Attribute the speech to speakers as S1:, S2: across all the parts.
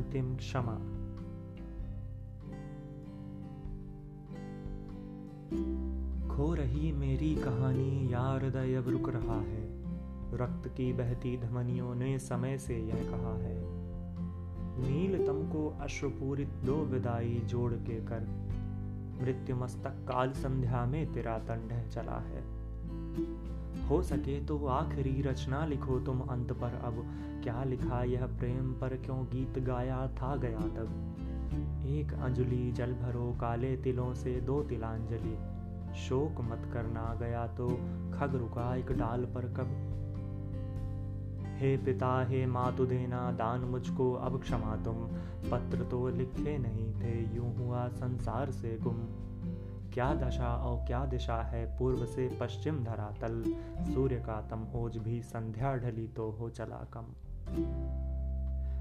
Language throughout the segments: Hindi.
S1: क्षमा। खो रही मेरी कहानी, यार दयब रुक रहा है। रक्त की बहती धमनियों ने समय से यह कहा है। नीलतम को अश्रुपूरित दो विदाई जोड़ के कर। मृत्यु मस्तक काल संध्या में तेरा तंड चला है। हो सके तो आखिरी रचना लिखो तुम अंत पर। अब क्या लिखा यह प्रेम पर? क्यों गीत गाया था गया तब? एक अंजलि जल भरो काले तिलों से दो तिलांजलि। शोक मत करना गया तो खग रुका एक डाल पर कब? हे पिता, हे मातु देना दान मुझको अब क्षमा तुम। पत्र तो लिखे नहीं थे, यूँ हुआ संसार से गुम। क्या दशा और क्या दिशा है? पूर्व से पश्चिम धरातल सूर्य का तम ओज भी संध्या ढली तो हो चला कम।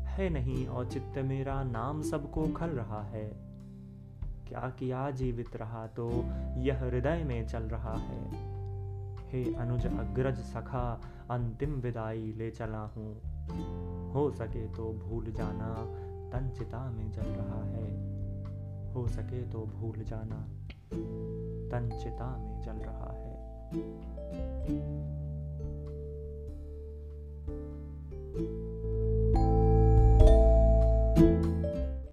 S1: है नहीं और चित्त मेरा, नाम सबको खल रहा है। क्या किया जीवित रहा तो यह हृदय में चल रहा है। हे अनुज अग्रज सखा, अंतिम विदाई ले चला हूँ। हो सके तो भूल जाना तन चिता में जल रहा है। हो सके तो भूल जाना। तन चिता में जल रहा है।